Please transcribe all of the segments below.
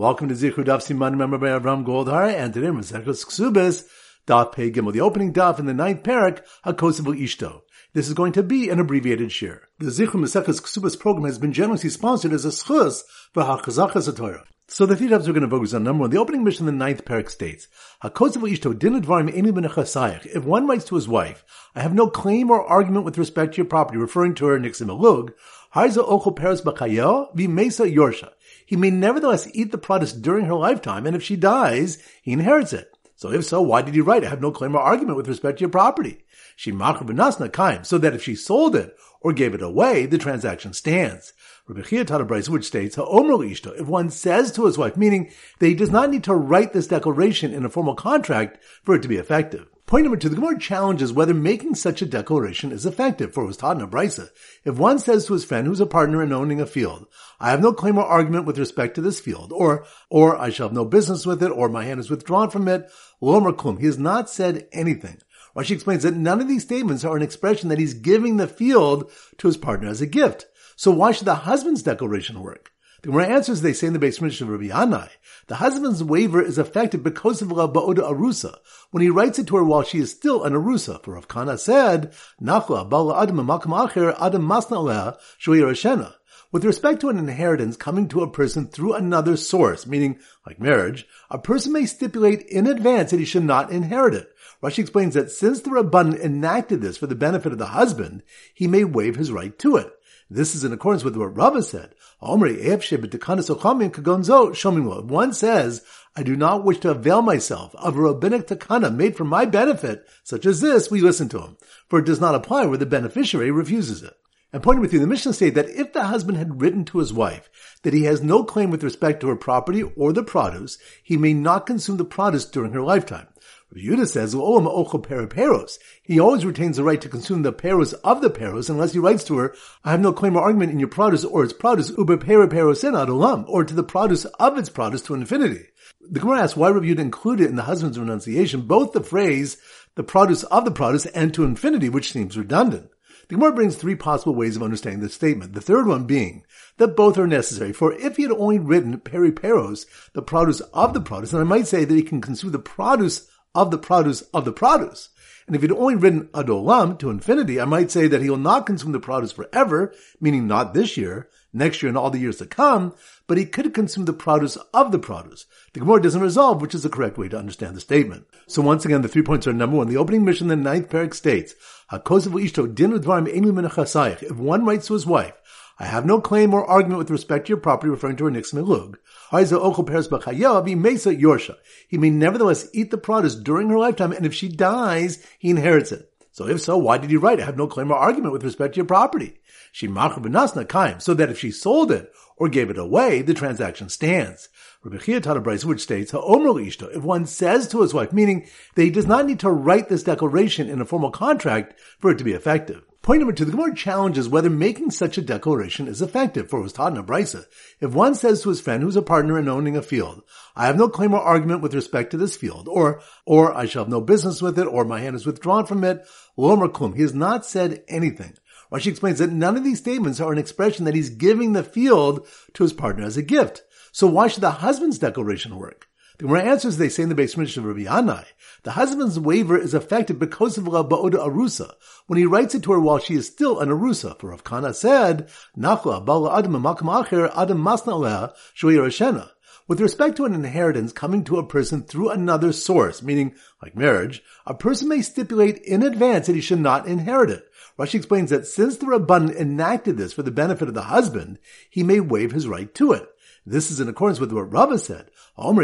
Welcome to Zichud Daf Siman, member by Avram Goldhar, and today Masechus Ksubis, Daf Pei the opening Daf in the ninth parak, Hakosavu Ishto. This is going to be an abbreviated shir. The Zichud Masechus Ksubis program has been generously sponsored as a schus for Hachazachas Torah. So the three Dafs we're going to focus on number one. The opening Mishnah in the ninth parak states, Hakosavu Ishto din advarim emi benechasayach. If one writes to his wife, I have no claim or argument with respect to your property, referring to her nixim elug, harza ochel peres b'chayel v'mesa yorsha he may nevertheless eat the produce during her lifetime, and if she dies, he inherits it. So if so, why did he write? I have no claim or argument with respect to your property. She benasna kaim, so that if she sold it or gave it away, the transaction stands. Rabbi which states, if one says to his wife, meaning that he does not need to write this declaration in a formal contract for it to be effective. Point number two, the Gemara challenges whether making such a declaration is effective, for it was taught in a brisa. If one says to his friend who's a partner in owning a field, I have no claim or argument with respect to this field, or, or I shall have no business with it, or my hand is withdrawn from it, lomer klum, he has not said anything. Rashi explains that none of these statements are an expression that he's giving the field to his partner as a gift. So why should the husband's declaration work? The Gemara answers they say in the base of Rabbi Yanai, the husband's waiver is effective because of La Ba'oda Arusa, when he writes it to her while she is still an Arusa. For Rav Kahana said, Nachla Bala Adam Makam Acher Adam Masna Shana. With respect to an inheritance coming to a person through another source, meaning like marriage, a person may stipulate in advance that he should not inherit it. Rashi explains that since the Rabban enacted this for the benefit of the husband, he may waive his right to it. This is in accordance with what Rava said. One says, I do not wish to avail myself of a rabbinic takana made for my benefit, such as this, we listen to him, for it does not apply where the beneficiary refuses it. And pointing with you, the Mishnah say that if the husband had written to his wife that he has no claim with respect to her property or the produce, he may not consume the produce during her lifetime. Yehuda says, peros. He always retains the right to consume the peros of the peros unless he writes to her, I have no claim or argument in your produce or its produce, uber peros olam, or to the produce of its produce to infinity. The Gemara asks why Rabbi Yehuda included in the husband's renunciation both the phrase, the produce of the produce and to infinity, which seems redundant. The Gemara brings three possible ways of understanding this statement. The third one being that both are necessary. For if he had only written periperos, the produce of the produce, then I might say that he can consume the produce of the produce of the produce. And if he'd only written adolam to infinity, I might say that he will not consume the produce forever, meaning not this year, next year, and all the years to come, but he could consume the produce of the produce. The Gemara doesn't resolve which is the correct way to understand the statement. So once again, the three points are number one. The opening Mishnah, the ninth parak states, If one writes to his wife, I have no claim or argument with respect to your property, referring to her nixim elug. He may nevertheless eat the produce during her lifetime, and if she dies, he inherits it. So if so, why did he write? I have no claim or argument with respect to your property. She so that if she sold it or gave it away, the transaction stands. Which states, if one says to his wife, meaning that he does not need to write this declaration in a formal contract for it to be effective. Point number two, the Gemara challenges whether making such a declaration is effective, for it was taught in a brisa. If one says to his friend who's a partner in owning a field, I have no claim or argument with respect to this field, or, or I shall have no business with it, or my hand is withdrawn from it, lomer klum. He has not said anything. Rashi explains that none of these statements are an expression that he's giving the field to his partner as a gift. So why should the husband's declaration work? The Gemara answers they say in the base of Rabbi Yanai, the husband's waiver is effective because of La Arusa, when he writes it to her while she is still an Arusa. For Rav Kahana said, Nachla Bala Adam Makam Acher Adam Masna Shana. With respect to an inheritance coming to a person through another source, meaning like marriage, a person may stipulate in advance that he should not inherit it. Rashi explains that since the Rabban enacted this for the benefit of the husband, he may waive his right to it. This is in accordance with what Rava said. One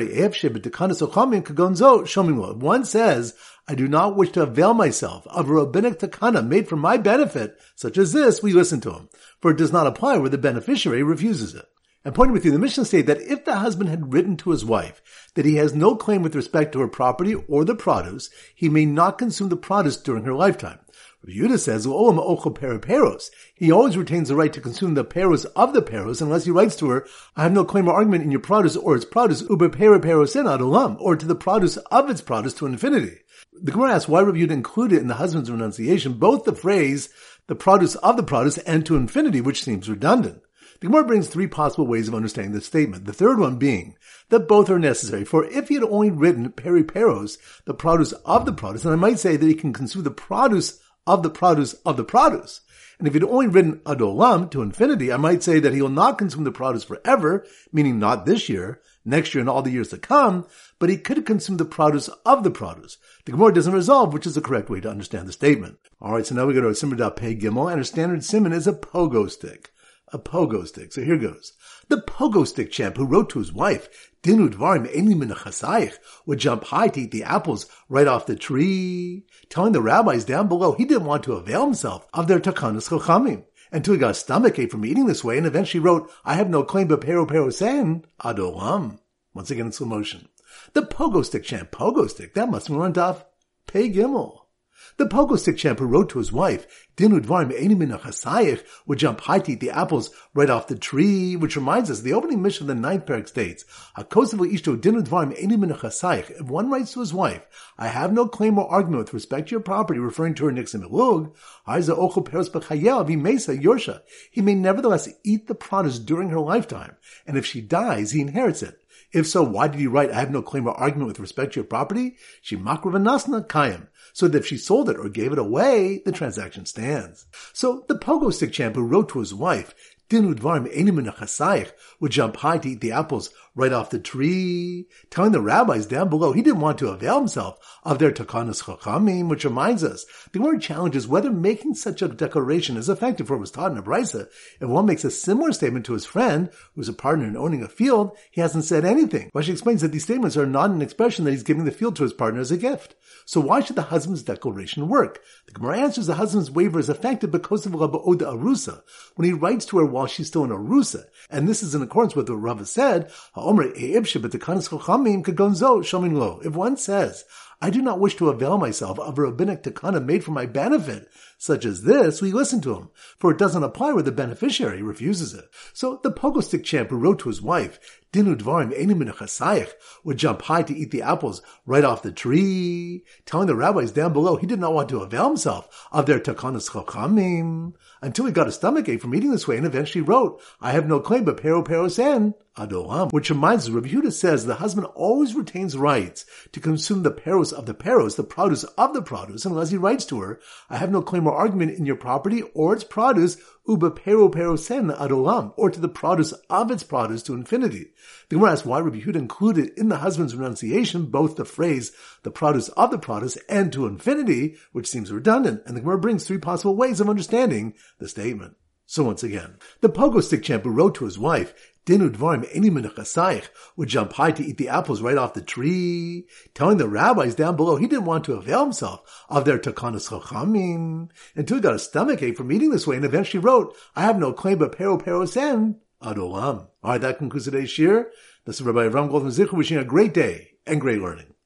says, I do not wish to avail myself of a rabbinic takana made for my benefit, such as this, we listen to him, for it does not apply where the beneficiary refuses it. And pointing with you, the Mishnah state that if the husband had written to his wife that he has no claim with respect to her property or the produce, he may not consume the produce during her lifetime. Yehuda says, peros. He always retains the right to consume the peros of the peros unless he writes to her, I have no claim or argument in your produce or its produce, uber peros olam, or to the produce of its produce to infinity. The Gemara asks why Rabbi Yehuda included in the husband's renunciation both the phrase, the produce of the produce and to infinity, which seems redundant. The Gemara brings three possible ways of understanding this statement. The third one being that both are necessary. For if he had only written periperos, the produce of the produce, and I might say that he can consume the produce of the produce of the produce. And if he'd only written adolam to infinity, I might say that he will not consume the produce forever, meaning not this year, next year, and all the years to come, but he could consume the produce of the produce. The Gemara doesn't resolve which is the correct way to understand the statement. Alright, so now we go to Simmer Pei Gimel, and our standard simon is a pogo stick. A pogo stick. So here goes. The pogo stick champ who wrote to his wife, Dinu Dvarim Eni would jump high to eat the apples right off the tree, telling the rabbis down below he didn't want to avail himself of their takanas chochamim until he got a stomach ache from eating this way and eventually wrote, I have no claim but pero pero sen, adolam. Once again in slow motion. The pogo stick champ, pogo stick, that must be run off Pei Gimel. The pogo stick champ who wrote to his wife, Dinu Dvarim would jump high to eat the apples right off the tree, which reminds us, the opening Mishnah of the ninth parak states, Hakosav Ishto Dinu Dvarim If one writes to his wife, I have no claim or argument with respect to your property, referring to her Nixim Elug, Yorsha. He may nevertheless eat the produce during her lifetime, and if she dies, he inherits it. If so, why did he write, I have no claim or argument with respect to your property? She makravanasna kayam. So that if she sold it or gave it away, the transaction stands. So the pogo stick champ who wrote to his wife, Dinu Dvarim would jump high to eat the apples right off the tree, telling the rabbis down below he didn't want to avail himself of their takanas chachamim, which reminds us, the word challenges whether making such a declaration is effective, for it was taught in a brisa. If one makes a similar statement to his friend, who's a partner in owning a field, he hasn't said anything. Rashi explains that these statements are not an expression that he's giving the field to his partner as a gift. So why should the husband's declaration work? The Gemara answers the husband's waiver is effective because of Rabba Oda Arusa, when he writes to her while she's still in Arusa. And this is in accordance with what Rava said, if one says, I do not wish to avail myself of a rabbinic takana made for my benefit, such as this, we listen to him, for it doesn't apply where the beneficiary refuses it. So the pogo stick champ who wrote to his wife, Dinu Dvarim would jump high to eat the apples right off the tree, telling the rabbis down below he did not want to avail himself of their takanas chochamim, until he got a stomach ache from eating this way and eventually wrote, I have no claim but pero pero sen, adolam, which reminds us, Rabbi Yehuda says the husband always retains rights to consume the peros of the peros, the produce of the produce, unless he writes to her, I have no claim or argument in your property or its produce, uba pero perosen sen adolam, or to the produce of its produce to infinity. The Gemara asks why Rabbi Yehuda included in the husband's renunciation both the phrase, the produce of the produce, and to infinity, which seems redundant, and the Gemara brings three possible ways of understanding the statement. So once again, the pogo stick champ who wrote to his wife, Dinu Eni would jump high to eat the apples right off the tree, telling the rabbis down below he didn't want to avail himself of their takanas chachamim, until he got a stomach ache from eating this way and eventually wrote, I have no claim but pero pero sen adolam. Alright, that concludes today's shir. This is Rabbi Avram Goldman Zichu wishing a great day and great learning.